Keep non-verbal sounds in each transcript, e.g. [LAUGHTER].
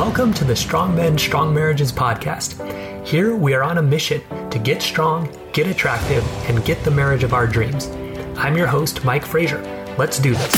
Welcome to the Strong Men, Strong Marriages podcast. Here we are on a mission to get strong, get attractive, and get the marriage of our dreams. I'm your host, Mike Frazier. Let's do this.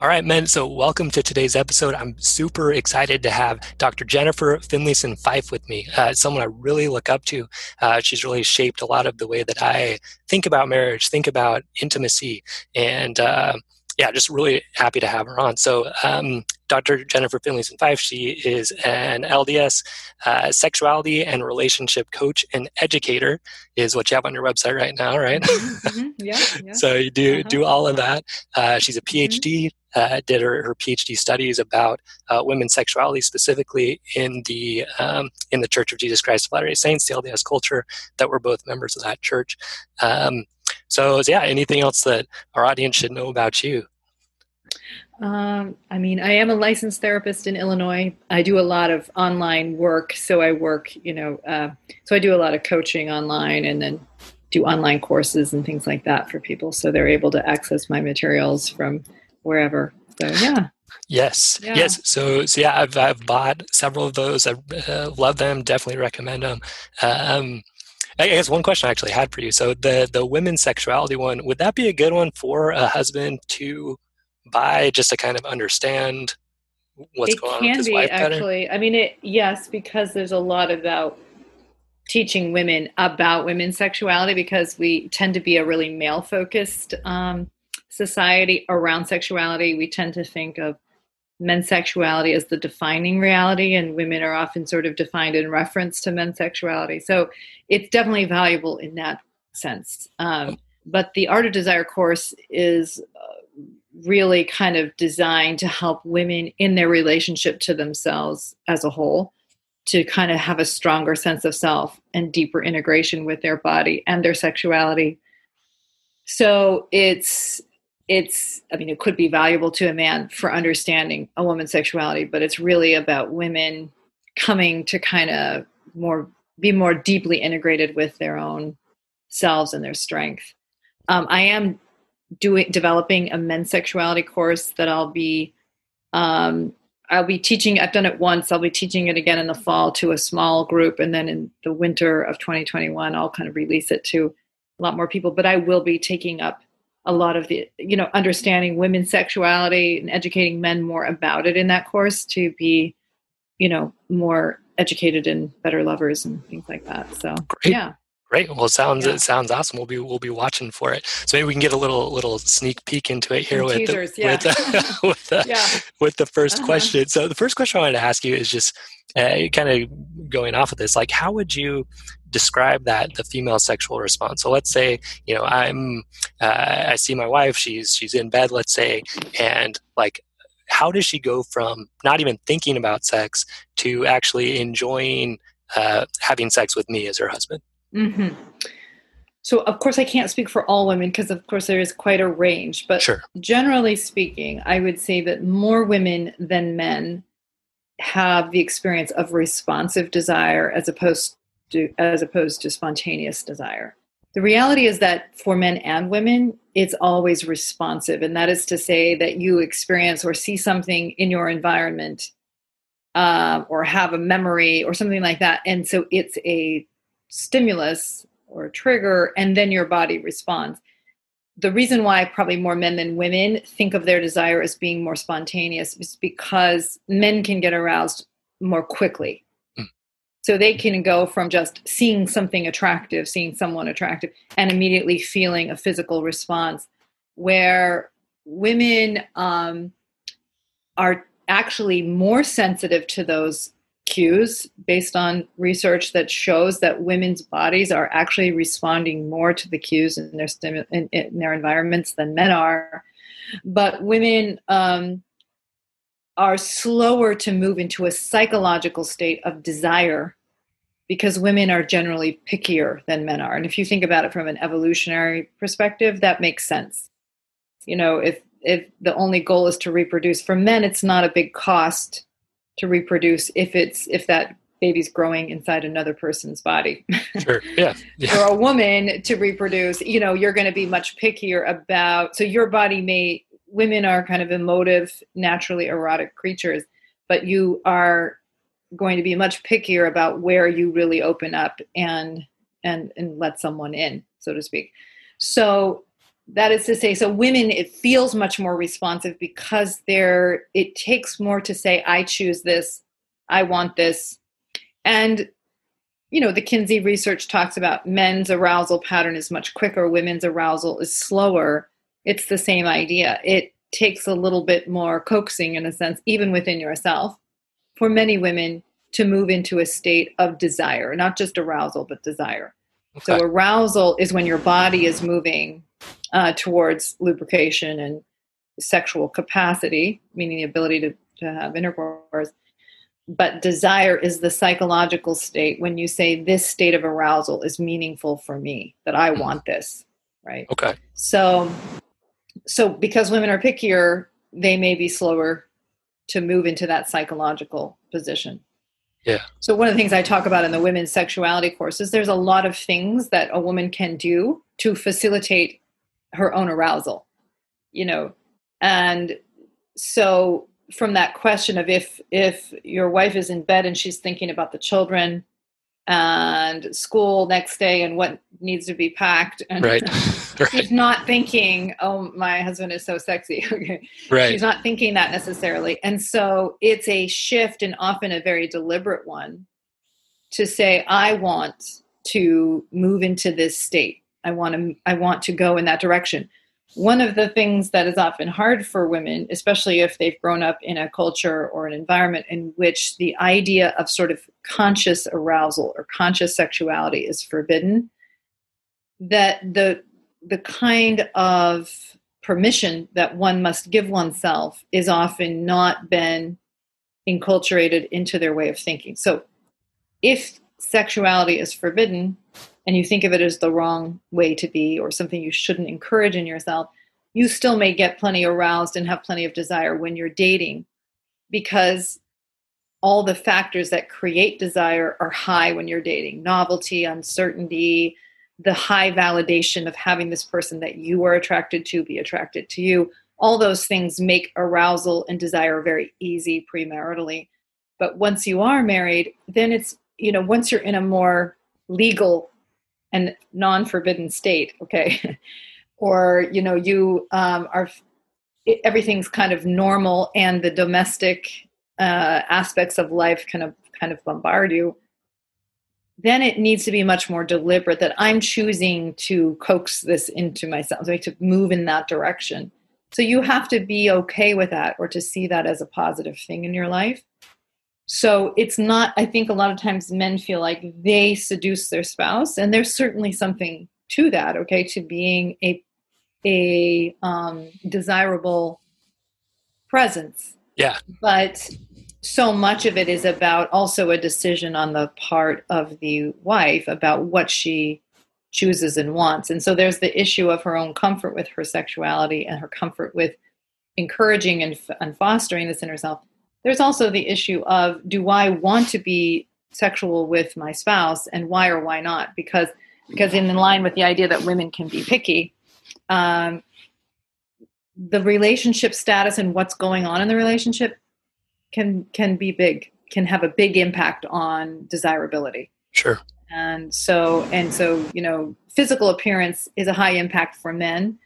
All right, men. So, welcome to today's episode. I'm super excited to have Dr. Jennifer Finlayson Fife with me. Uh, someone I really look up to. Uh, she's really shaped a lot of the way that I think about marriage, think about intimacy, and uh, yeah, just really happy to have her on. So, um, Dr. Jennifer Finlayson Fife, she is an LDS uh, sexuality and relationship coach and educator, is what you have on your website right now, right? Mm-hmm. [LAUGHS] mm-hmm. Yeah, yeah, So you do uh-huh. do all of that. Uh, she's a PhD. Mm-hmm. Uh, did her, her PhD studies about uh, women's sexuality, specifically in the um, in the Church of Jesus Christ of Latter Day Saints, the LDS culture. That we're both members of that church. Um, so, yeah, anything else that our audience should know about you? Um, I mean, I am a licensed therapist in Illinois. I do a lot of online work. So I work, you know, uh, so I do a lot of coaching online and then do online courses and things like that for people. So they're able to access my materials from wherever. So, yeah. Yes. Yeah. Yes. So, so yeah, I've, I've bought several of those. I uh, love them. Definitely recommend them. Um, I guess one question I actually had for you. So the the women's sexuality one, would that be a good one for a husband to buy just to kind of understand what's it going on his be, actually. I mean, it yes, because there's a lot about teaching women about women's sexuality because we tend to be a really male focused um, society around sexuality. We tend to think of men's sexuality as the defining reality, and women are often sort of defined in reference to men's sexuality. So it's definitely valuable in that sense. Um, but the Art of Desire course is uh, really kind of designed to help women in their relationship to themselves as a whole to kind of have a stronger sense of self and deeper integration with their body and their sexuality. So it's it's i mean it could be valuable to a man for understanding a woman's sexuality but it's really about women coming to kind of more be more deeply integrated with their own selves and their strength. Um, i am doing developing a men's sexuality course that i'll be um, i'll be teaching i've done it once. I'll be teaching it again in the fall to a small group and then in the winter of 2021 i'll kind of release it to a lot more people. But i will be taking up a lot of the you know understanding women's sexuality and educating men more about it in that course to be you know more educated and better lovers and things like that so Great. yeah Great. Well, it sounds yeah. it sounds awesome. We'll be we'll be watching for it. So maybe we can get a little little sneak peek into it here with teasers, the, yeah. with the, [LAUGHS] with the, yeah. with the 1st uh-huh. question. So the first question I wanted to ask you is just uh, kind of going off of this, like how would you describe that the female sexual response? So let's say you know I'm uh, I see my wife. She's she's in bed. Let's say, and like how does she go from not even thinking about sex to actually enjoying uh, having sex with me as her husband? Mm-hmm. So, of course, I can't speak for all women because, of course, there is quite a range. But sure. generally speaking, I would say that more women than men have the experience of responsive desire as opposed to as opposed to spontaneous desire. The reality is that for men and women, it's always responsive, and that is to say that you experience or see something in your environment, uh, or have a memory or something like that, and so it's a stimulus or a trigger, and then your body responds. The reason why probably more men than women think of their desire as being more spontaneous is because men can get aroused more quickly. So they can go from just seeing something attractive, seeing someone attractive, and immediately feeling a physical response. Where women um, are actually more sensitive to those cues based on research that shows that women's bodies are actually responding more to the cues in their stimu- in, in their environments than men are but women um, are slower to move into a psychological state of desire because women are generally pickier than men are and if you think about it from an evolutionary perspective that makes sense you know if if the only goal is to reproduce for men it's not a big cost to reproduce if it's if that baby's growing inside another person's body. [LAUGHS] Sure. Yeah. yeah. For a woman to reproduce, you know, you're going to be much pickier about. So your body may. Women are kind of emotive, naturally erotic creatures. but you are going to be much pickier about where you really open up and and and let someone in so to speak. So that is to say so women it feels much more responsive because there it takes more to say i choose this. I want this. And you know the kinsey research talks about men's arousal pattern is much quicker women's arousal is slower. It's the same idea. It takes a little bit more coaxing in a sense even within yourself for many women to move into a state of desire not just arousal but desire okay. so arousal is when your body is moving uh, towards lubrication and sexual capacity, meaning the ability to, to have intercourse. But desire is the psychological state when you say this state of arousal is meaningful for me, that I mm. want this, right? Okay. So, so because women are pickier, they may be slower to move into that psychological position. Yeah. So one of the things I talk about in the women's sexuality course is there's a lot of things that a woman can do to facilitate her own arousal you know and so from that question of if if your wife is in bed and she's thinking about the children and school next day and what needs to be packed and right. [LAUGHS] [LAUGHS] right. she's not thinking oh my husband is so sexy [LAUGHS] okay right she's not thinking that necessarily and so it's a shift and often a very deliberate one to say i want to move into this state I want to I want to go in that direction. One of the things that is often hard for women, especially if they've grown up in a culture or an environment in which the idea of sort of conscious arousal or conscious sexuality is forbidden, that the the kind of permission that one must give oneself is often not been enculturated into their way of thinking. So if sexuality is forbidden, and you think of it as the wrong way to be or something you shouldn't encourage in yourself, you still may get plenty aroused and have plenty of desire when you're dating because all the factors that create desire are high when you're dating novelty, uncertainty, the high validation of having this person that you are attracted to be attracted to you. All those things make arousal and desire very easy premaritally. But once you are married, then it's, you know, once you're in a more legal and non-forbidden state okay? [LAUGHS] Or you know you um, are everything's kind of normal and the domestic uh, aspects of life kind of kind of bombard you then it needs to be much more deliberate that i'm choosing to coax this into myself to move in that direction. So you have to be okay with that or to see that as a positive thing in your life so it's not, I think a lot of times men feel like they seduce their spouse, and there's certainly something to that, okay, to being a a um, desirable presence. Yeah. But so much of it is about also a decision on the part of the wife about what she chooses and wants. And so there's the issue of her own comfort with her sexuality and her comfort with encouraging and, and fostering this in herself there's also the issue of do I want to be sexual with my spouse and why or why not? Because because in line with the idea that women can be picky, um, the relationship status and what's going on in the relationship can can be big, can have a big impact on desirability. Sure. And so and so, you know, physical appearance is a high impact for men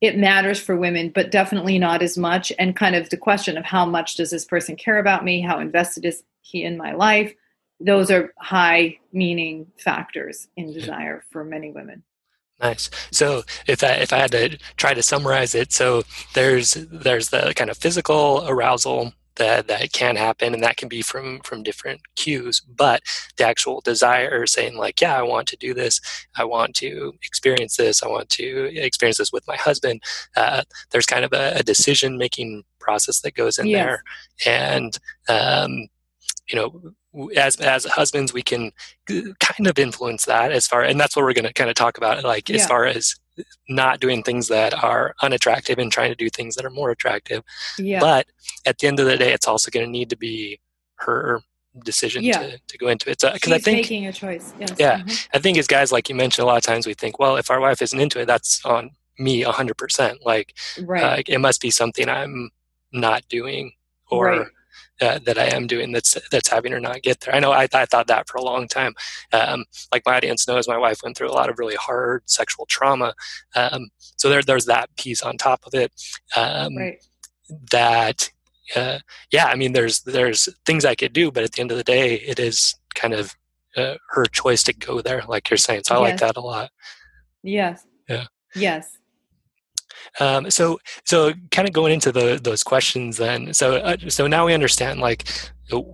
it matters for women, but definitely not as much. And kind of the question of how much does this person care about me? How invested is he in my life? Those are high meaning factors in desire for many women. Nice. So if I if I had to try to summarize it, so there's there's the kind of physical arousal that that can happen and that can be from from different cues but the actual desire saying like yeah i want to do this i want to experience this i want to experience this with my husband uh, there's kind of a, a decision making process that goes in yes. there and um, you know as as husbands we can kind of influence that as far and that's what we're going to kind of talk about like yeah. as far as not doing things that are unattractive and trying to do things that are more attractive. Yeah. But at the end of the day, it's also going to need to be her decision yeah. to, to go into it. Because so, I think making a choice. Yes. Yeah, mm-hmm. I think as guys, like you mentioned, a lot of times we think, well, if our wife isn't into it, that's on me a hundred percent. Like, right. uh, it must be something I'm not doing, or right. Uh, that I am doing that's that's having her not get there. I know I, I thought that for a long time. Um, like my audience knows, my wife went through a lot of really hard sexual trauma, um, so there there's that piece on top of it. Um, right. That uh, yeah, I mean, there's there's things I could do, but at the end of the day, it is kind of uh, her choice to go there, like you're saying. So I yes. like that a lot. Yes. Yeah. Yes. Um, so, so kind of going into the, those questions then. So, uh, so now we understand like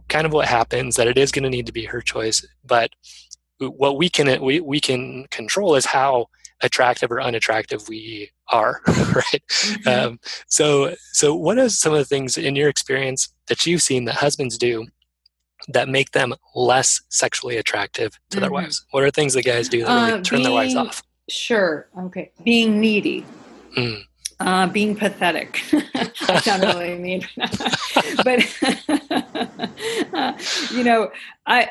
kind of what happens that it is going to need to be her choice, but what we can we, we can control is how attractive or unattractive we are, [LAUGHS] right? Mm-hmm. Um, so, so what are some of the things in your experience that you've seen that husbands do that make them less sexually attractive to mm-hmm. their wives? What are things that guys do that really uh, turn being, their wives off? Sure. Okay. Being needy. Mm. Uh, being pathetic. [LAUGHS] I sound really mean, [LAUGHS] but uh, [LAUGHS] you know, I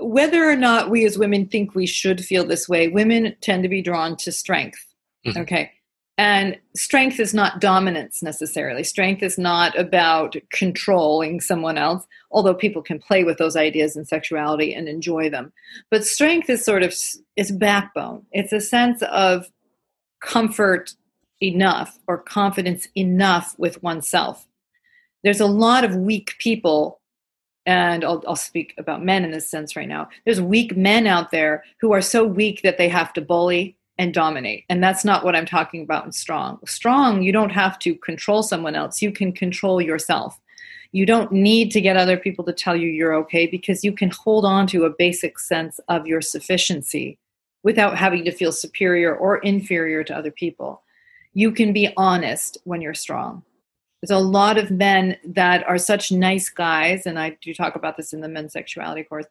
whether or not we as women think we should feel this way, women tend to be drawn to strength. Mm-hmm. Okay. And strength is not dominance necessarily. Strength is not about controlling someone else, although people can play with those ideas in sexuality and enjoy them. But strength is sort of is backbone. It's a sense of comfort enough or confidence enough with oneself. There's a lot of weak people and I'll, I'll speak about men in this sense right now. There's weak men out there who are so weak that they have to bully and dominate. And that's not what I'm talking about in strong. Strong, you don't have to control someone else, you can control yourself. You don't need to get other people to tell you you're okay because you can hold on to a basic sense of your sufficiency without having to feel superior or inferior to other people. You can be honest when you're strong. There's a lot of men that are such nice guys, and I do talk about this in the men's sexuality course.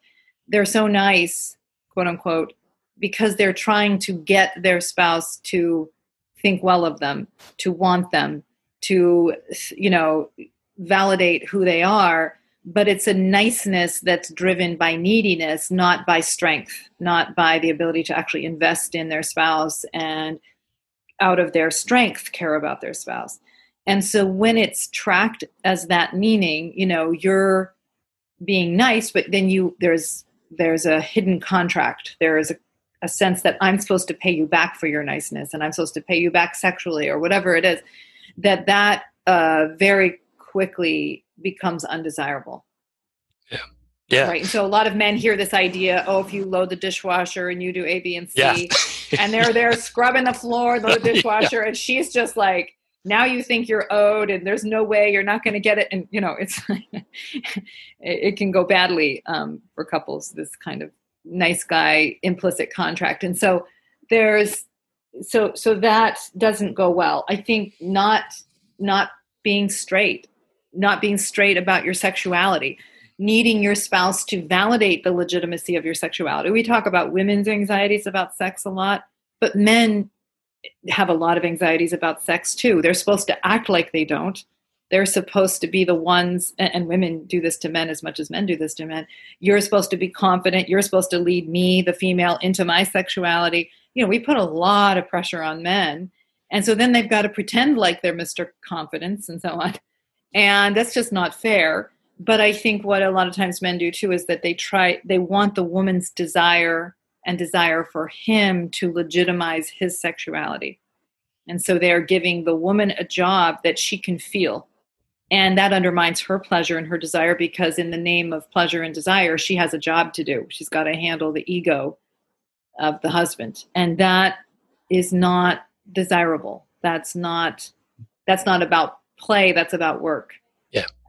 They're so nice, quote unquote, because they're trying to get their spouse to think well of them, to want them, to, you know, validate who they are. But it's a niceness that's driven by neediness, not by strength, not by the ability to actually invest in their spouse and out of their strength care about their spouse. And so when it's tracked as that meaning, you know, you're being nice, but then you there's there's a hidden contract. There is a a sense that I'm supposed to pay you back for your niceness and I'm supposed to pay you back sexually or whatever it is, that that uh, very quickly becomes undesirable. Yeah. Right. And so a lot of men hear this idea, oh, if you load the dishwasher and you do A, B, and C, yeah. [LAUGHS] and they're there scrubbing the floor, load the [LAUGHS] dishwasher, yeah. and she's just like, now you think you're owed and there's no way you're not going to get it and you know it's [LAUGHS] it, it, can go badly um, for couples this kind of nice guy implicit contract and so there's so so that doesn't go well i think not not being straight not being straight about your sexuality needing your spouse to validate the legitimacy of your sexuality. We talk about women's anxieties about sex a lot but men have a lot of anxieties about sex too. They're supposed to act like they don't. They're supposed to be the ones and women do this to men as much as men do this to men. You're supposed to be confident. You're supposed to lead me the female into my sexuality. You know we put a lot of pressure on men and so then they've got to pretend like they're mr confidence and so on. And that's just not fair but i think what a lot of times men do too is that they try they want the woman's desire and desire for him to legitimize his sexuality. And so they are giving the woman a job that she can feel. And that undermines her pleasure and her desire because in the name of pleasure and desire she has a job to do. She's got to handle the ego of the husband. And that is not desirable. That's not that's not about play that's about work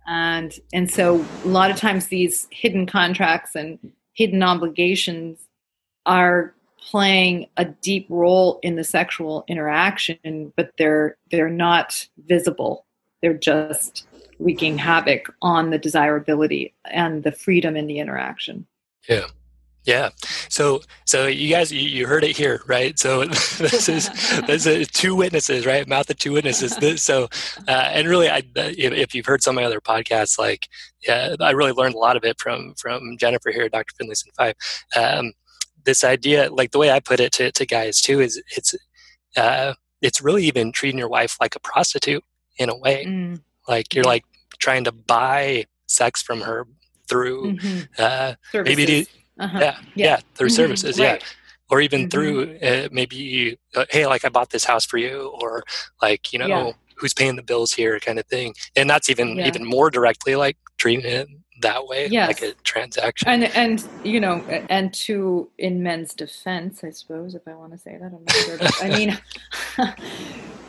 and and so a lot of times these hidden contracts and hidden obligations are playing a deep role in the sexual interaction but they're they're not visible they're just wreaking havoc on the desirability and the freedom in the interaction. Yeah. Yeah. So, so you guys, you, you heard it here, right? So [LAUGHS] this is, this is two witnesses, right? Mouth of two witnesses. [LAUGHS] This, so, uh, and really, I, if, if, you've heard some of my other podcasts, like, yeah, I really learned a lot of it from, from Jennifer here, Dr. Finlayson Fife. Um, this idea, like the way I put it to, to guys too, is it's, uh, it's really even treating your wife like a prostitute in a way. Mm. Like you're like trying to buy sex from her through mm-hmm. uh, maybe to, uh-huh. yeah, yeah, yeah through mm-hmm. services right. yeah or even mm-hmm. through uh, maybe uh, hey like i bought this house for you or like you know yeah. who's paying the bills here kind of thing and that's even yeah. even more directly like treating it that way yes. like a transaction and and you know and to in men's defense i suppose if i want to say that i'm not sure but, i mean [LAUGHS]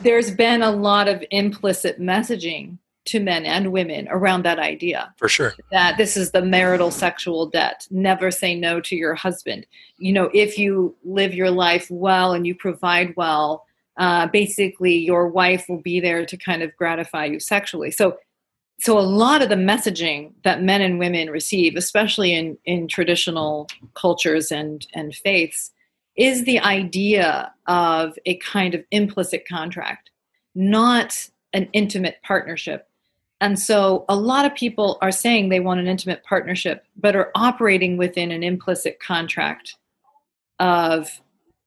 there's been a lot of implicit messaging to men and women around that idea. For sure. That this is the marital sexual debt. Never say no to your husband. You know, if you live your life well and you provide well, uh, basically your wife will be there to kind of gratify you sexually. So, so a lot of the messaging that men and women receive, especially in in traditional cultures and and faiths, is the idea of a kind of implicit contract, not an intimate partnership and so a lot of people are saying they want an intimate partnership, but are operating within an implicit contract of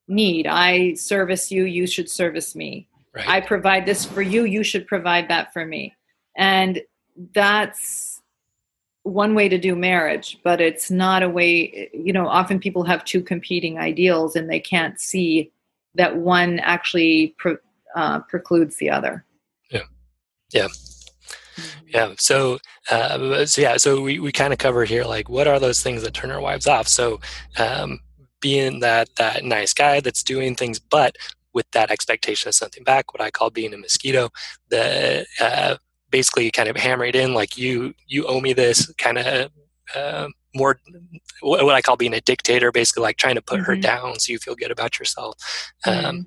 need. I service you, you should service me. Right. I provide this for you, you should provide that for me. And that's one way to do marriage, but it's not a way, you know, often people have two competing ideals and they can't see that one actually pre- uh, precludes the other. Yeah. Yeah. Yeah. So, uh, so yeah. So we, we kind of cover here like what are those things that turn our wives off. So, um, being that that nice guy that's doing things, but with that expectation of something back, what I call being a mosquito, the uh, basically kind of hammer it in like you you owe me this kind of uh, more what I call being a dictator, basically like trying to put mm-hmm. her down so you feel good about yourself. Mm-hmm. Um,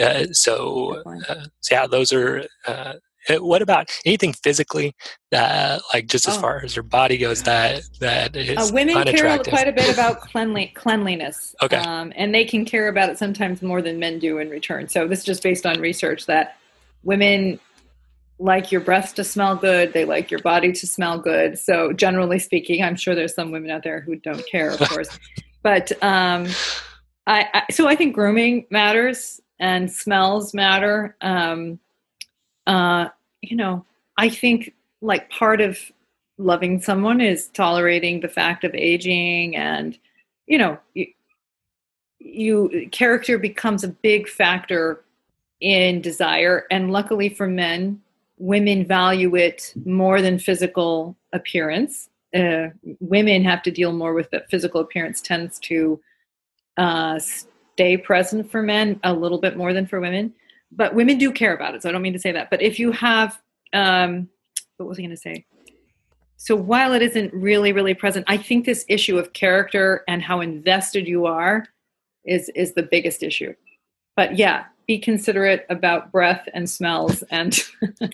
uh, so, uh, so, yeah, those are uh, uh, what about anything physically that like just as oh. far as your body goes that that is uh, women care quite a bit about [LAUGHS] cleanly, cleanliness okay. um, and they can care about it sometimes more than men do in return. So this is just based on research that women like your breath to smell good they like your body to smell good. So generally speaking i'm sure there's some women out there who don't care of course. [LAUGHS] But um, I, I, so i think grooming matters and smells matter. Um, uh, you know, I think like part of loving someone is tolerating the fact of aging and, you know, you, you character becomes a big factor in desire. And luckily for men, women value it more than physical appearance. Uh, women have to deal more with that physical appearance tends to uh, stay present for men a little bit more than for women but women do care about it. So I don't mean to say that. But if you have, um, what was I going to say? So while it isn't really, really present, I think this issue of character and how invested you are is is the biggest issue. But yeah, be considerate about breath and smells, and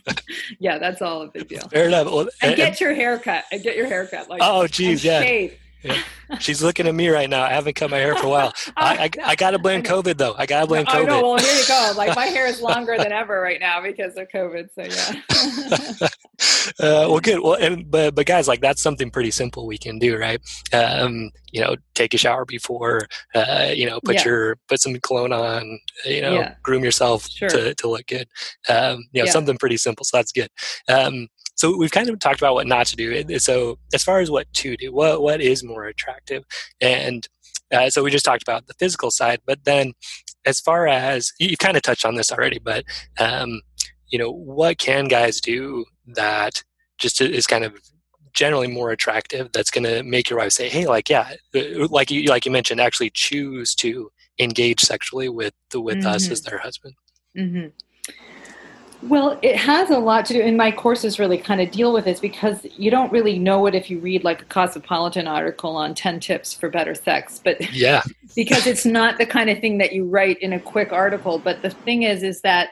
[LAUGHS] yeah, that's all a big deal. Fair enough. Well, and, and get your haircut. And get your haircut. Like oh, geez, yeah. Shave. Yeah. She's looking at me right now. I haven't cut my hair for a while. [LAUGHS] I, I, I got to blame COVID though. I got to blame COVID. know. Well, here you go. [LAUGHS] Like my hair is longer than ever right now because of COVID. So yeah. [LAUGHS] uh, well, good. Well, and, but but guys, like that's something pretty simple we can do, right? Um, you know, take a shower before. Uh, you know, put yeah. your put some cologne on. You know, yeah. groom yourself sure. to to look good. Um, you know, yeah. something pretty simple. So that's good. Um, so we've kind of talked about what not to do. So as far as what to do, what what is more attractive, and uh, so we just talked about the physical side, but then as far as you kind of touched on this already, but um, you know what can guys do that just is kind of generally more attractive that's going to make your wife say hey like yeah uh, like you like you mentioned actually choose to engage sexually with with mm-hmm. us as their husband mm-hmm. Well, it has a lot to do, and my courses really kind of deal with this because you don't really know it if you read like a Cosmopolitan article on 10 tips for better sex. But yeah, [LAUGHS] because it's not the kind of thing that you write in a quick article. But the thing is, is that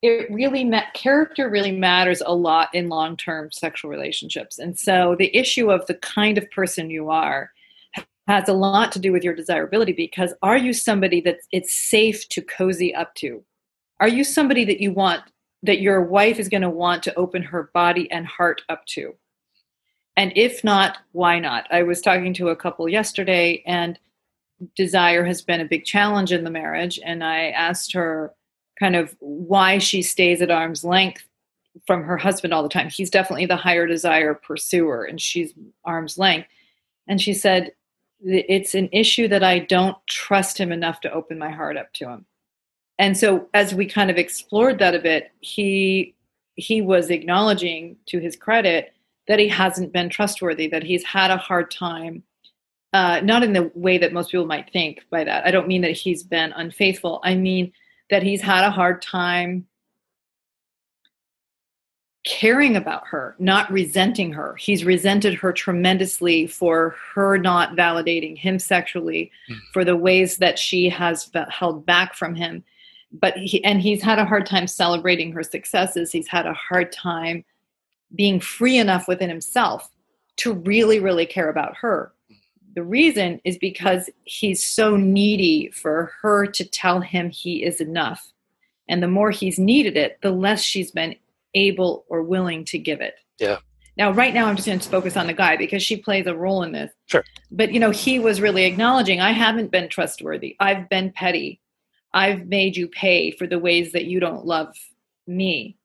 it really ma- character really matters a lot in long term sexual relationships. And so the issue of the kind of person you are has a lot to do with your desirability because are you somebody that it's safe to cozy up to? Are you somebody that you want that your wife is going to want to open her body and heart up to? And if not, why not? I was talking to a couple yesterday, and desire has been a big challenge in the marriage. And I asked her kind of why she stays at arm's length from her husband all the time. He's definitely the higher desire pursuer, and she's arm's length. And she said, It's an issue that I don't trust him enough to open my heart up to him. And so, as we kind of explored that a bit, he he was acknowledging to his credit that he hasn't been trustworthy, that he's had a hard time, uh, not in the way that most people might think by that. I don't mean that he's been unfaithful. I mean that he's had a hard time caring about her, not resenting her. He's resented her tremendously for her not validating him sexually, mm. for the ways that she has held back from him. But he, and he's had a hard time celebrating her successes. He's had a hard time being free enough within himself to really, really care about her. The reason is because he's so needy for her to tell him he is enough. And the more he's needed it, the less she's been able or willing to give it. Yeah. Now, right now, I'm just going to focus on the guy because she plays a role in this. Sure. But, you know, he was really acknowledging I haven't been trustworthy. I've been petty. I've made you pay for the ways that you don't love me.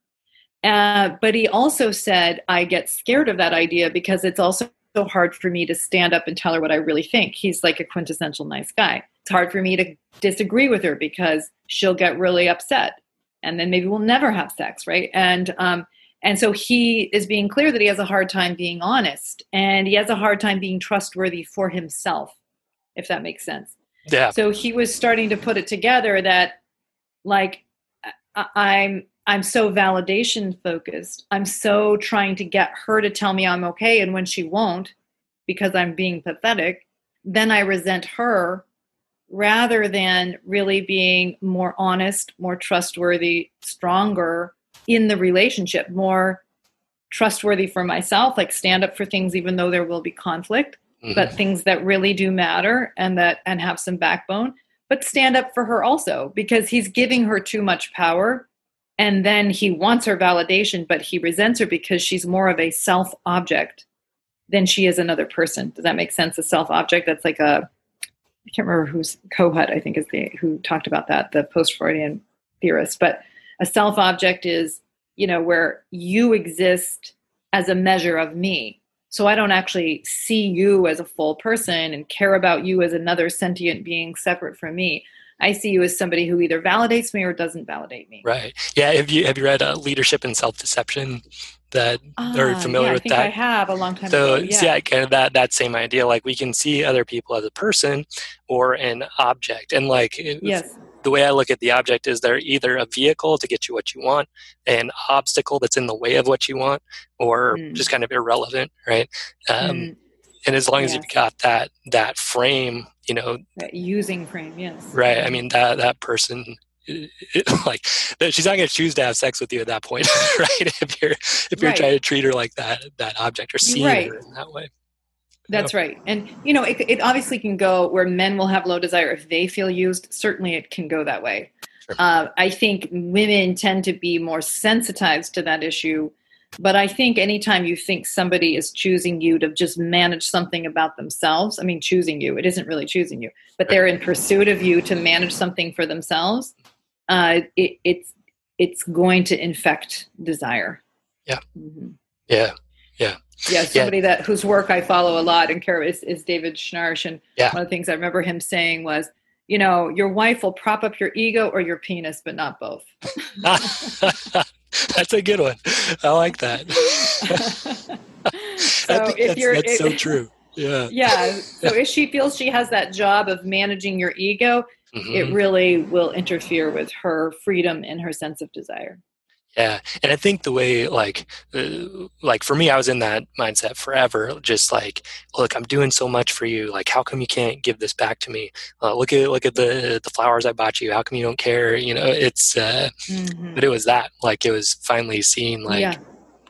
Uh, but he also said, I get scared of that idea because it's also so hard for me to stand up and tell her what I really think. He's like a quintessential nice guy. It's hard for me to disagree with her because she'll get really upset and then maybe we'll never have sex, right? And um, and so he is being clear that he has a hard time being honest and he has a hard time being trustworthy for himself, if that makes sense. Yeah. So he was starting to put it together that like I'm I'm so validation focused. I'm so trying to get her to tell me I'm okay and when she won't because I'm being pathetic, then I resent her rather than really being more honest, more trustworthy, stronger in the relationship, more trustworthy for myself, like stand up for things even though there will be conflict, mm-hmm. but things that really do matter and that and have some backbone, but stand up for her also because he's giving her too much power and then he wants her validation but he resents her because she's more of a self object than she is another person. Does that make sense? A self object that's like a I can't remember who's Kohut, I think is the who talked about that, the post Freudian theorist. But a self object is, you know, where you exist as a measure of me. So I don't actually see you as a full person and care about you as another sentient being separate from me. I see you as somebody who either validates me or doesn't validate me. Right. Yeah. Have you have you read uh, Leadership and Self Deception? that are ah, familiar yeah, with that. I have a long time so, ago. Yeah. yeah, kind of that that same idea. Like we can see other people as a person or an object, and like yes. The way I look at the object is they're either a vehicle to get you what you want, an obstacle that's in the way of what you want, or mm. just kind of irrelevant, right? Um, mm. And as long yes. as you've got that that frame, you know, that using frame, yes, right. I mean that that person [LAUGHS] like she's not going to choose to have sex with you at that point [LAUGHS] right if you're if you're right. trying to treat her like that that object or see right. her in that way that's right and you know it, it obviously can go where men will have low desire if they feel used certainly it can go that way sure. uh, i think women tend to be more sensitized to that issue but i think anytime you think somebody is choosing you to just manage something about themselves i mean choosing you it isn't really choosing you but they're in pursuit of you to manage something for themselves uh, it, it's it's going to infect desire. Yeah. Mm-hmm. Yeah. Yeah. Yeah. Somebody yeah. that whose work I follow a lot and care is, is David Schnarch. And yeah. one of the things I remember him saying was, you know, your wife will prop up your ego or your penis, but not both. [LAUGHS] that's a good one. I like that. [LAUGHS] so if that's, you're, that's so true. Yeah. [LAUGHS] Yeah. So if she feels she has that job of managing your ego, mm-hmm. it really will interfere with her freedom and her sense of desire yeah and i think the way like uh, like for me i was in that mindset forever just like look i'm doing so much for you like how come you can't give this back to me uh, look at look at the the flowers i bought you how come you don't care you know it's uh mm-hmm. but it was that like it was finally seeing like yeah.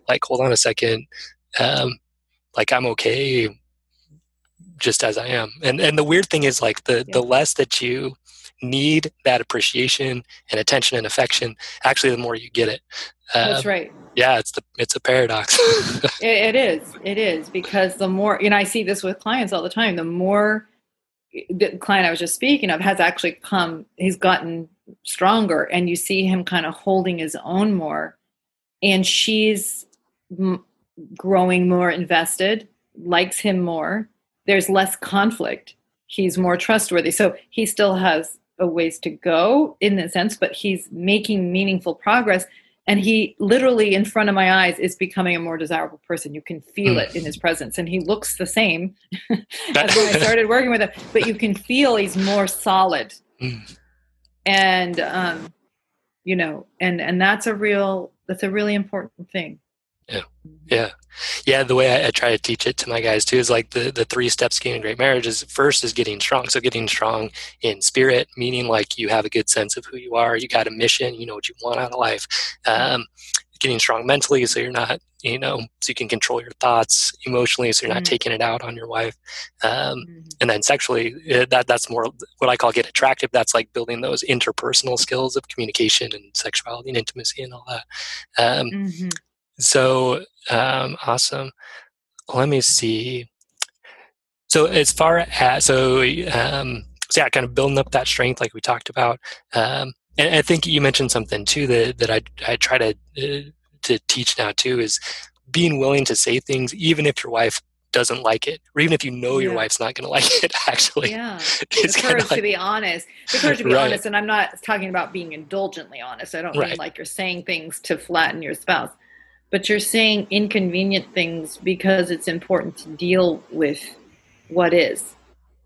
like hold on a second um like i'm okay just as i am and and the weird thing is like the yeah. the less that you need that appreciation and attention and affection, actually, the more you get it. Uh, That's right. Yeah, it's the it's a paradox. [LAUGHS] it, it is. It is because the more you know, I see this with clients all the time. The more the client I was just speaking of has actually come, he's gotten stronger, and you see him kind of holding his own more. and she's m- growing more invested, likes him more. There's less conflict. He's more trustworthy. So he still has a ways to go in that sense, but he's making meaningful progress. And he literally, in front of my eyes, is becoming a more desirable person. You can feel mm. it in his presence. And he looks the same [LAUGHS] as when I started working with him, but you can feel he's more solid. Mm. And, um, you know, and, and that's a real, that's a really important thing. Yeah. Yeah. Yeah. The way I, I, try to teach it to my guys too is like the, the three steps to getting a great marriage is first is getting strong. So getting strong in spirit, meaning like you have a good sense of who you are, you got a mission, you know what you want out of life. Um, getting strong mentally so you're not, you know, so you can control your thoughts emotionally so you're not mm-hmm. taking it out on your wife. Um, mm-hmm. And then sexually, eh, that that's more what I call get attractive. That's like building those interpersonal skills of communication and sexuality and intimacy and all that. Um, mm-hmm so um, awesome. Let me see. So as far as so um, so yeah, kind of building up that strength like we talked about. Um, and I think you mentioned something too that that I I try to uh, to teach now too is being willing to say things even if your wife doesn't like it, or even if you know yeah. your wife's not going [LAUGHS] to like it. Actually, yeah, it's the courage like, to be honest. The courage to be right. honest, and I'm not talking about being indulgently honest. I don't right. mean like you're saying things to flatten your spouse but you're saying inconvenient things because it's important to deal with what is.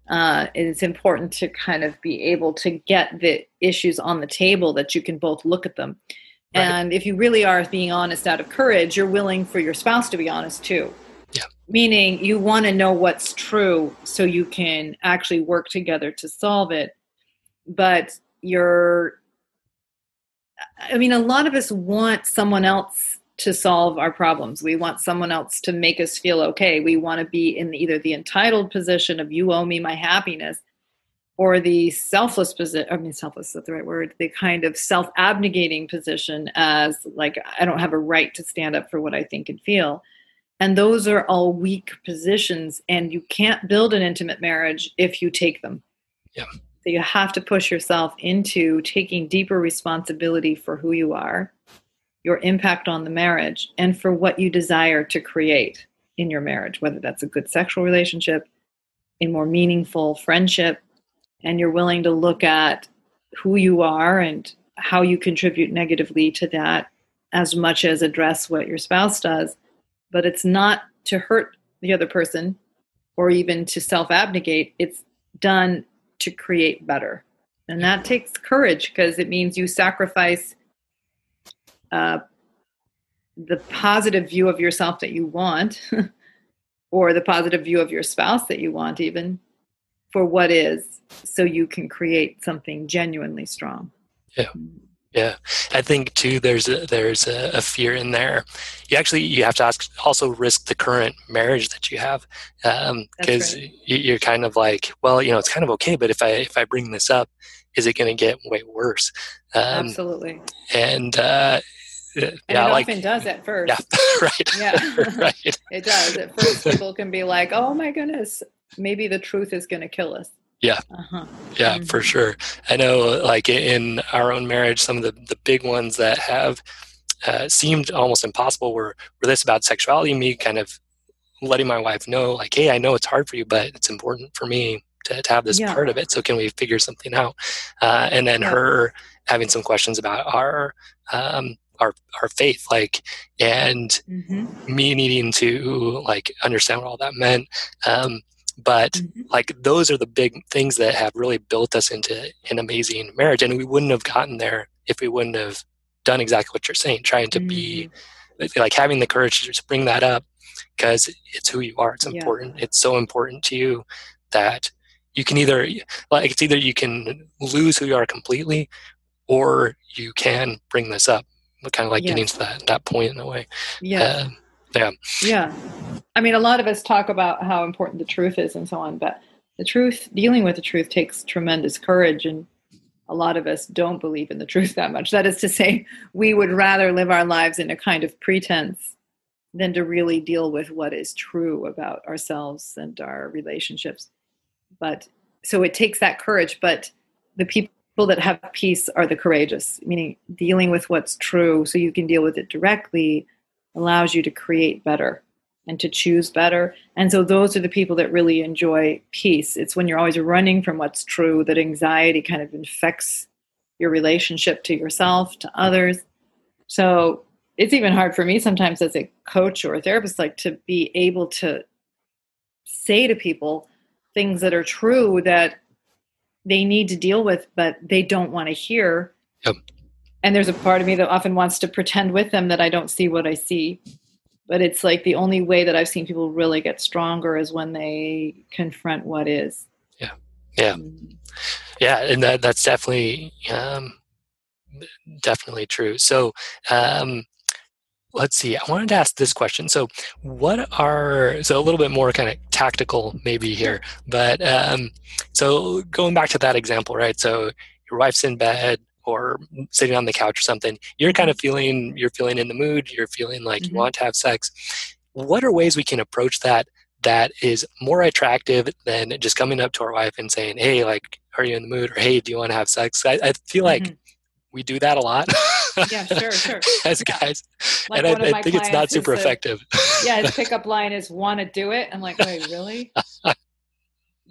Uh, it's important to kind of be able to get the issues on the table that you can both look at them. Right. And if you really are being honest out of courage, you're willing for your spouse to be honest too. Yeah. Meaning you want to know what's true so you can actually work together to solve it. But you're, I mean, a lot of us want someone else to solve our problems. We want someone else to make us feel okay. We want to be in either the entitled position of you owe me my happiness or the selfless position. I mean, selfless is the right word. The kind of self abnegating position as like, I don't have a right to stand up for what I think and feel. And those are all weak positions, and you can't build an intimate marriage if you take them. Yeah. So you have to push yourself into taking deeper responsibility for who you are your impact on the marriage and for what you desire to create in your marriage, whether that's a good sexual relationship, a more meaningful friendship, and you're willing to look at who you are and how you contribute negatively to that as much as address what your spouse does. But it's not to hurt the other person or even to self abnegate, it's done to create better. And that takes courage because it means you sacrifice uh, the positive view of yourself that you want, [LAUGHS] or the positive view of your spouse that you want, even for what is, so you can create something genuinely strong. Yeah. Yeah, I think too. There's a, there's a, a, fear in there. You actually you have to ask also risk the current marriage that you have because um, right. you're kind of like, well, you know, it's kind of okay, but if I if I bring this up, is it going to get way worse? Um, Absolutely. And uh, yeah, and it like, often does at first. Yeah, [LAUGHS] right. Yeah, [LAUGHS] right. it does. At first, people can be like, "Oh my goodness, maybe the truth is going to kill us." Yeah, uh-huh. yeah, mm-hmm. for sure. I know, like in our own marriage, some of the the big ones that have uh, seemed almost impossible were were this about sexuality. Me kind of letting my wife know, like, "Hey, I know it's hard for you, but it's important for me to, to have this yeah. part of it. So can we figure something out?" Uh, and then yeah. her having some questions about our um, our our faith like and mm-hmm. me needing to like understand what all that meant um, but mm-hmm. like those are the big things that have really built us into an amazing marriage and we wouldn't have gotten there if we wouldn't have done exactly what you're saying trying to mm-hmm. be like having the courage to just bring that up because it's who you are it's important yeah. it's so important to you that you can either like it's either you can lose who you are completely or you can bring this up kind of like getting to that that point in a way. Yeah. Uh, yeah. Yeah. I mean, a lot of us talk about how important the truth is and so on, but the truth, dealing with the truth, takes tremendous courage, and a lot of us don't believe in the truth that much. That is to say, we would rather live our lives in a kind of pretense than to really deal with what is true about ourselves and our relationships. But so it takes that courage, but the people people that have peace are the courageous, meaning dealing with what's true so you can deal with it directly allows you to create better and to choose better. And so those are the people that really enjoy peace. It's when you're always running from what's true that anxiety kind of infects your relationship to yourself, to others. So it's even hard for me sometimes as a coach or a therapist, like to be able to say to people things that are true that they need to deal with, but they don't want to hear. Yep. And there's a part of me that often wants to pretend with them that I don't see what I see. But it's like the only way that I've seen people really get stronger is when they confront what is. Yeah. Yeah. Yeah. And that, that's definitely, um, definitely true. So, um, let's see. I wanted to ask this question. So, what are so a little bit more kind of tactical maybe here, but um, so going back to that example, right? So your wife's in bed or sitting on the couch or something. You're kind of feeling you're feeling in the mood. You're feeling like mm-hmm. you want to have sex. What are ways we can approach that that is more attractive than just coming up to our wife and saying, "Hey, like, are you in the mood?" or "Hey, do you want to have sex?" I, I feel like mm-hmm. We do that a lot. [LAUGHS] yeah, sure, sure. [LAUGHS] As guys, like and I, I think it's not super effective. [LAUGHS] yeah, his pickup line is "Want to do it?" I'm like, wait, really?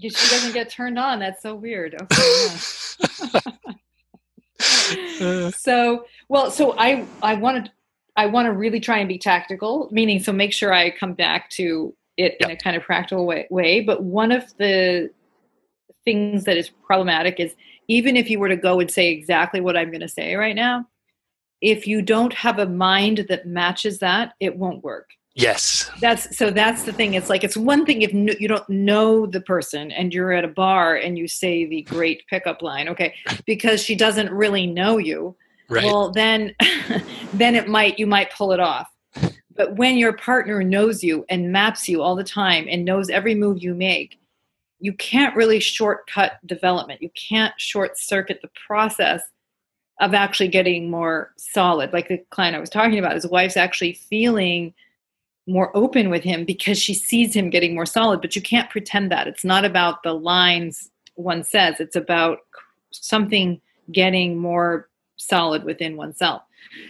she doesn't get turned on. That's so weird. Okay. Yeah. so, well, so I I wanted I want to really try and be tactical, meaning so make sure I come back to it in a kind of practical way, way. But one of the things that is problematic is even if you were to go and say exactly what I'm going to say right now, if you don't have a mind that matches that, it won't work. Yes. That's so that's the thing. It's like it's one thing if no, you don't know the person and you're at a bar and you say the great pickup line, okay, because she doesn't really know you. Right. Well, then [LAUGHS] then it might you might pull it off. But when your partner knows you and maps you all the time and knows every move you make, you can't really shortcut development. You can't short circuit the process of actually getting more solid. Like the client I was talking about, his wife's actually feeling more open with him because she sees him getting more solid. But you can't pretend that. It's not about the lines one says, it's about something getting more solid within oneself.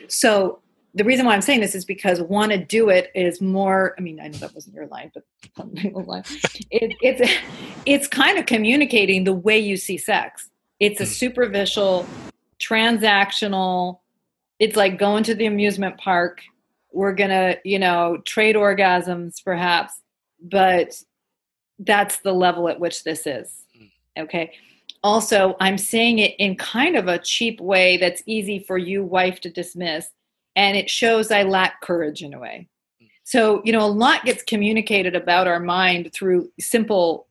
So the reason why I'm saying this is because want to do it is more. I mean, I know that wasn't your line, but [LAUGHS] it, it's it's kind of communicating the way you see sex. It's a hmm. superficial transactional. It's like going to the amusement park. We're gonna, you know, trade orgasms perhaps, but that's the level at which this is. Hmm. Okay. Also, I'm saying it in kind of a cheap way that's easy for you, wife, to dismiss. And it shows I lack courage in a way. Hmm. So, you know, a lot gets communicated about our mind through simple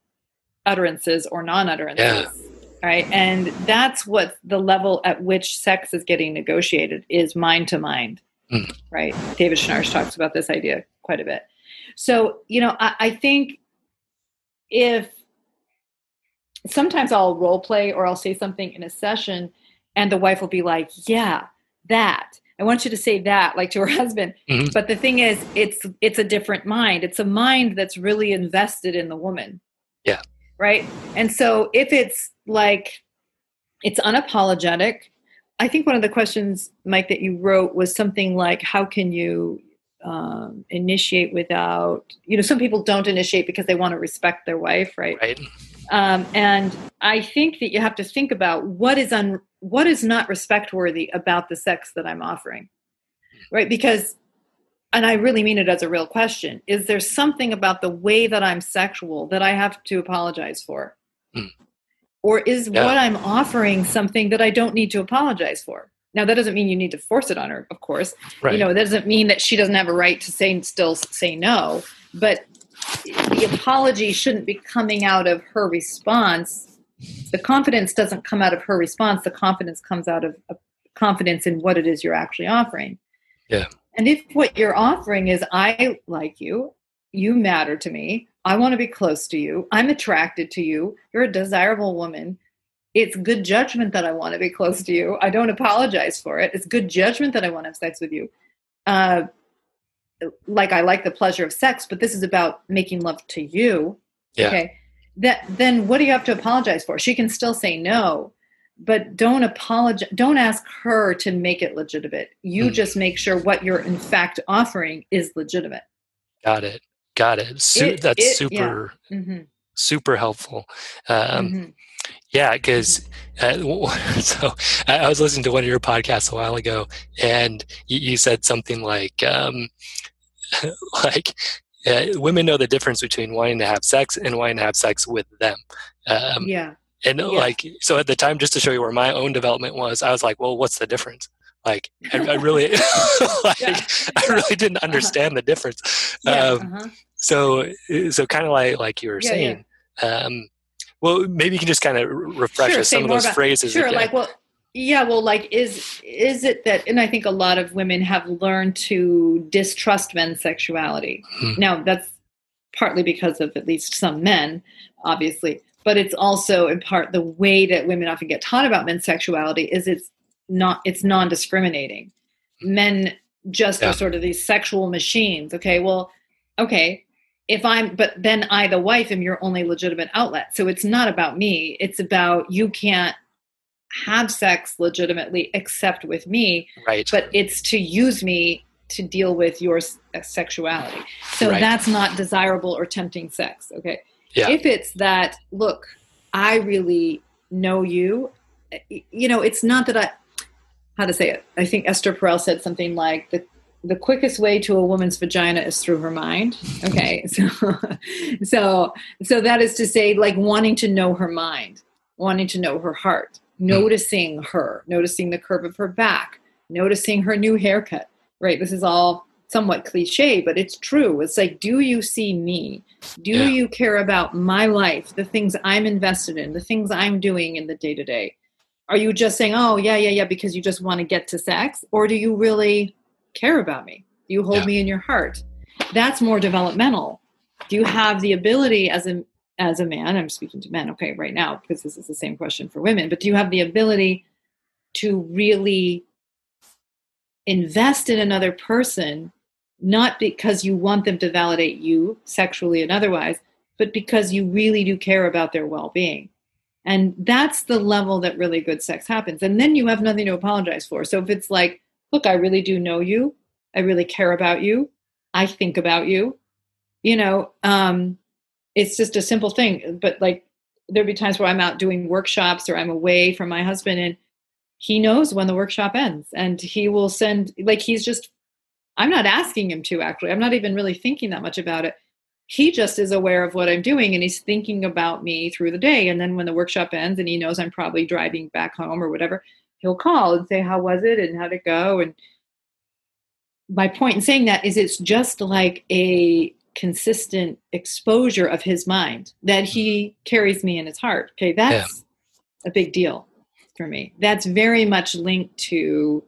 utterances or non utterances. Yeah right and that's what the level at which sex is getting negotiated is mind to mind mm. right david schnarch talks about this idea quite a bit so you know I, I think if sometimes i'll role play or i'll say something in a session and the wife will be like yeah that i want you to say that like to her [LAUGHS] husband mm-hmm. but the thing is it's it's a different mind it's a mind that's really invested in the woman yeah right and so if it's like it's unapologetic. I think one of the questions, Mike, that you wrote was something like, "How can you um, initiate without?" You know, some people don't initiate because they want to respect their wife, right? Right. Um, and I think that you have to think about what is un what is not respect worthy about the sex that I'm offering, right? Because, and I really mean it as a real question: Is there something about the way that I'm sexual that I have to apologize for? Mm or is yeah. what i'm offering something that i don't need to apologize for now that doesn't mean you need to force it on her of course right. you know that doesn't mean that she doesn't have a right to say still say no but the apology shouldn't be coming out of her response the confidence doesn't come out of her response the confidence comes out of confidence in what it is you're actually offering yeah and if what you're offering is i like you you matter to me I want to be close to you. I'm attracted to you. You're a desirable woman. It's good judgment that I want to be close to you. I don't apologize for it. It's good judgment that I want to have sex with you. Uh, like I like the pleasure of sex, but this is about making love to you. Yeah. Okay. That then what do you have to apologize for? She can still say no, but don't apologize don't ask her to make it legitimate you mm. just make sure what you're in fact offering is legitimate got it got it, Su- it that's it, super yeah. mm-hmm. super helpful um, mm-hmm. yeah because uh, [LAUGHS] so I was listening to one of your podcasts a while ago and you, you said something like um, [LAUGHS] like uh, women know the difference between wanting to have sex and wanting to have sex with them um, yeah and yeah. like, so at the time, just to show you where my own development was, I was like, well, what's the difference? Like, I, I really, [LAUGHS] [LAUGHS] like, yeah. I really didn't uh-huh. understand uh-huh. the difference. Yeah, um, uh-huh. So, so kind of like, like you were saying, um, well, maybe you can just kind of refresh sure, us some of those about, phrases. Sure. Again. Like, well, yeah, well, like, is, is it that, and I think a lot of women have learned to distrust men's sexuality. Hmm. Now that's partly because of at least some men, obviously but it's also in part the way that women often get taught about men's sexuality is it's not it's non-discriminating men just yeah. are sort of these sexual machines okay well okay if i'm but then i the wife am your only legitimate outlet so it's not about me it's about you can't have sex legitimately except with me right but it's to use me to deal with your uh, sexuality so right. that's not desirable or tempting sex okay yeah. If it's that, look, I really know you, eh, you know, it's not that I, how to say it? I think Esther Perel said something like the the quickest way to a woman's vagina is through her mind. [LAUGHS] Okay, so [LAUGHS] so so that is to say, like wanting to know her mind, wanting to know her heart. Noticing her, noticing the curve of her back, noticing her new haircut. Right, this is all somewhat cliche, but it's true. It's like, do you see me? Do yeah. you care about my life, the things I'm invested in, the things I'm doing in the day to day? Are you just saying, oh, yeah, yeah, yeah, because you just want to get to sex? Or do you really care about me? Do you hold yeah. me in your heart? That's more developmental. Do you have the ability as a as a man, I'm speaking to men, okay, right now, because this is the same question for women, but do you have the ability to really invest in another person not because you want them to validate you sexually and otherwise, but because you really do care about their well being. And that's the level that really good sex happens. And then you have nothing to apologize for. So if it's like, look, I really do know you, I really care about you, I think about you, you know, um, it's just a simple thing. But like, there'll be times where I'm out doing workshops or I'm away from my husband and he knows when the workshop ends and he will send, like, he's just I'm not asking him to actually. I'm not even really thinking that much about it. He just is aware of what I'm doing and he's thinking about me through the day. And then when the workshop ends and he knows I'm probably driving back home or whatever, he'll call and say, How was it and how'd it go? And my point in saying that is it's just like a consistent exposure of his mind that he carries me in his heart. Okay, that's yeah. a big deal for me. That's very much linked to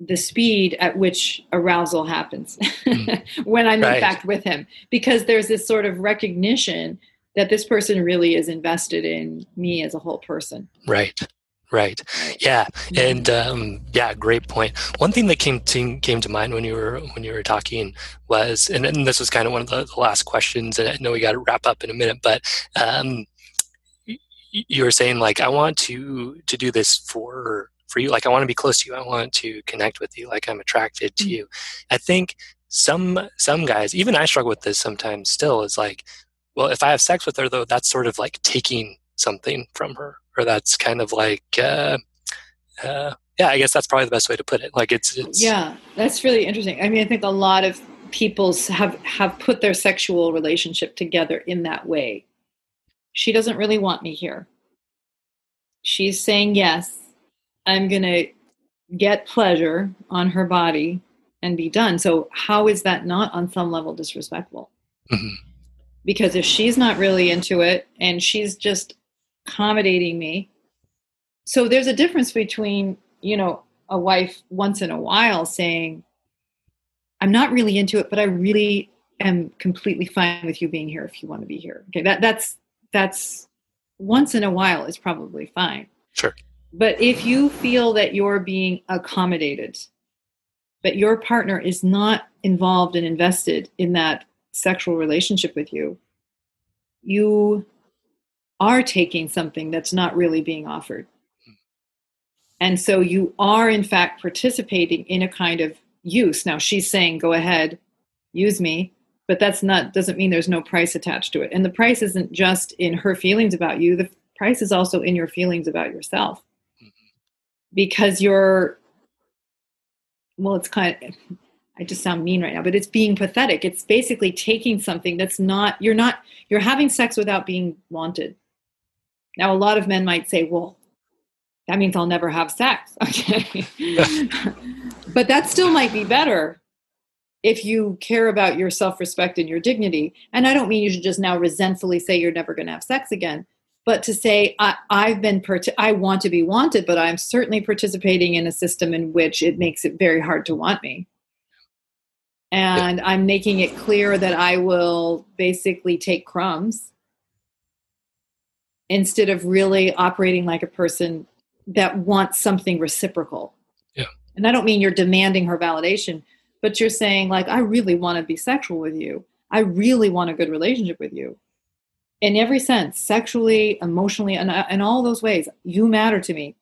the speed at which arousal happens mm. [LAUGHS] when I'm right. in fact with him. Because there's this sort of recognition that this person really is invested in me as a whole person. Right. Right. Yeah. Mm-hmm. And um, yeah, great point. One thing that came to, came to mind when you were when you were talking was, and, and this was kind of one of the, the, last questions, and I know we got to wrap up in a minute, but um, you were saying like I want to to do this for for you like i want to be close to you i want to connect with you like i'm attracted to mm-hmm. you i think some some guys even i struggle with this sometimes still is like well if i have sex with her though that's sort of like taking something from her or that's kind of like uh, uh, yeah i guess that's probably the best way to put it like it's, it's yeah that's really interesting i mean i think a lot of people's have have put their sexual relationship together in that way she doesn't really want me here she's saying yes I'm going to get pleasure on her body and be done. So, how is that not on some level disrespectful? Mm-hmm. Because if she's not really into it and she's just accommodating me, so there's a difference between, you know, a wife once in a while saying, I'm not really into it, but I really am completely fine with you being here if you want to be here. Okay, that that's that's once in a while is probably fine. Sure. But if you feel that you're being accommodated, but your partner is not involved and invested in that sexual relationship with you, you are taking something that's not really being offered. And so you are, in fact, participating in a kind of use. Now, she's saying, go ahead, use me, but that's not, doesn't mean there's no price attached to it. And the price isn't just in her feelings about you, the price is also in your feelings about yourself. Because you're, well, it's kind of, I just sound mean right now, but it's being pathetic. It's basically taking something that's not, you're not, you're having sex without being wanted. Now, a lot of men might say, well, that means I'll never have sex. [LAUGHS] Okay. [LAUGHS] but that still might be better if you care about your self respect and your dignity. And I don't mean you should just now resentfully say you're never going to have sex again, but to say, I, have been, part- I want to be wanted, but I'm certainly participating in a system in which it makes it very hard to want me. And I'm making it clear that I will basically take crumbs instead of really operating like a person that wants something reciprocal. Yeah. And I don't mean you're demanding her validation, but you're saying like I really want to be sexual with you. I really want a good relationship with you. In every sense, sexually, emotionally, and uh, in all those ways, you matter to me.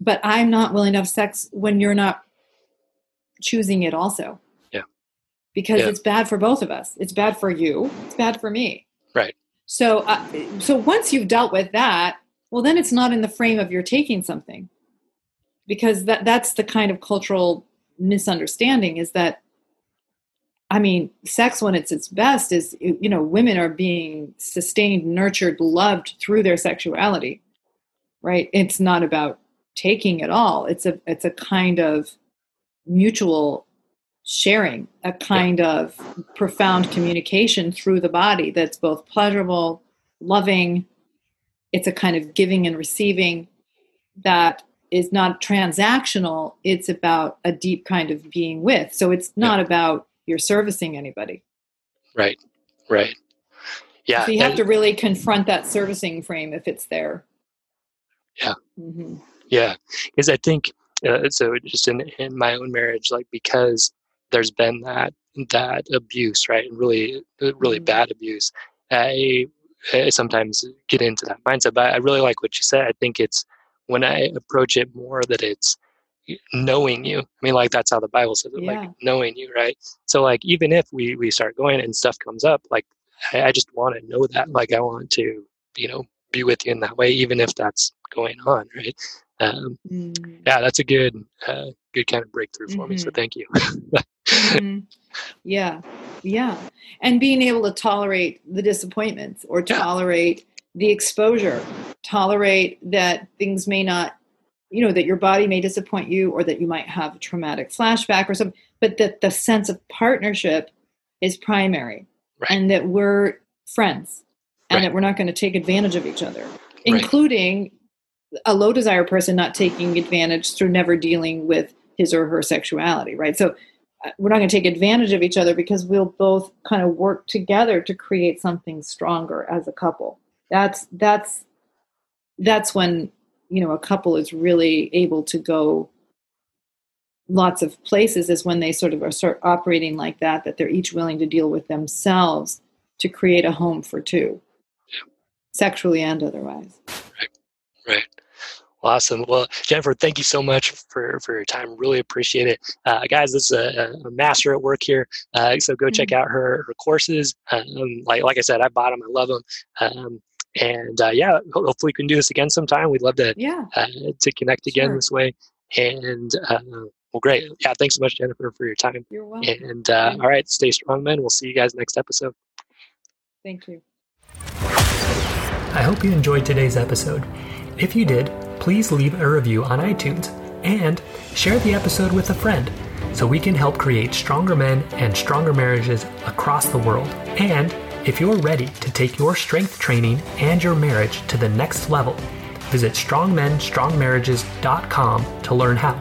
But I'm not willing to have sex when you're not choosing it also. Yeah. Because yeah. it's bad for both of us. It's bad for you. It's bad for me. Right. So, uh, so once you've dealt with that, well, then it's not in the frame of you're taking something, because that that's the kind of cultural misunderstanding is that. I mean, sex when it's its best is you know women are being sustained, nurtured, loved through their sexuality, right? It's not about taking at all. It's a it's a kind of mutual sharing, a kind yeah. of profound communication through the body that's both pleasurable, loving. It's a kind of giving and receiving that is not transactional. It's about a deep kind of being with. So it's not yeah. about you're servicing anybody. Right, right. Yeah. So you have to really confront that servicing frame if it's there. Yeah. Mm-hmm. Yeah. Because I think, uh, so just in, in my own marriage, like because there's been that that abuse, right? And really, really mm-hmm. bad abuse. I, I sometimes get into that mindset, but I really like what you said. I think it's when I approach it more that it's knowing you. I mean, like that's how the Bible says it, yeah. like knowing you, right? So, like even if we we start going and stuff comes up, like I, I just want to know that. Like I want to, you know, be with you in that way, even if that's going on, right? Um, mm. Yeah, that's a good, uh, good kind of breakthrough for mm-hmm. me. So mm-hmm. thank you. [LAUGHS] mm-hmm. Yeah, yeah, and being able to tolerate the disappointments or tolerate yeah. the exposure, tolerate that things may not, you know, that your body may disappoint you, or that you might have a traumatic flashback or something, but that the sense of partnership is primary, right. and that we're friends, and right. that we're not going to take advantage of each other, including a low desire person not taking advantage through never dealing with his or her sexuality, right? So we're not going to take advantage of each other because we'll both kind of work together to create something stronger as a couple. That's that's that's when you know a couple is really able to go lots of places is when they sort of are start operating like that that they're each willing to deal with themselves to create a home for two sexually and otherwise right right Awesome. Well, Jennifer, thank you so much for, for your time. Really appreciate it. Uh, guys, this is a, a, master at work here. Uh, so go mm-hmm. check out her, her courses. Um, like, like I said, I bought them. I love them. Um, and uh, yeah, hopefully we can do this again sometime. We'd love to, yeah. Uh, to connect again sure. this way. And uh, well, great. Yeah. Thanks so much, Jennifer, for your time. You're welcome. And uh, all right, stay strong, men. We'll see you guys next episode. Thank you. I hope you enjoyed today's episode. If you did, please leave a review on iTunes and share the episode with a friend so we can help create stronger men and stronger marriages across the world. And if you're ready to take your strength training and your marriage to the next level, visit strongmenstrongmarriages.com to learn how.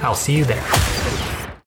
I'll see you there.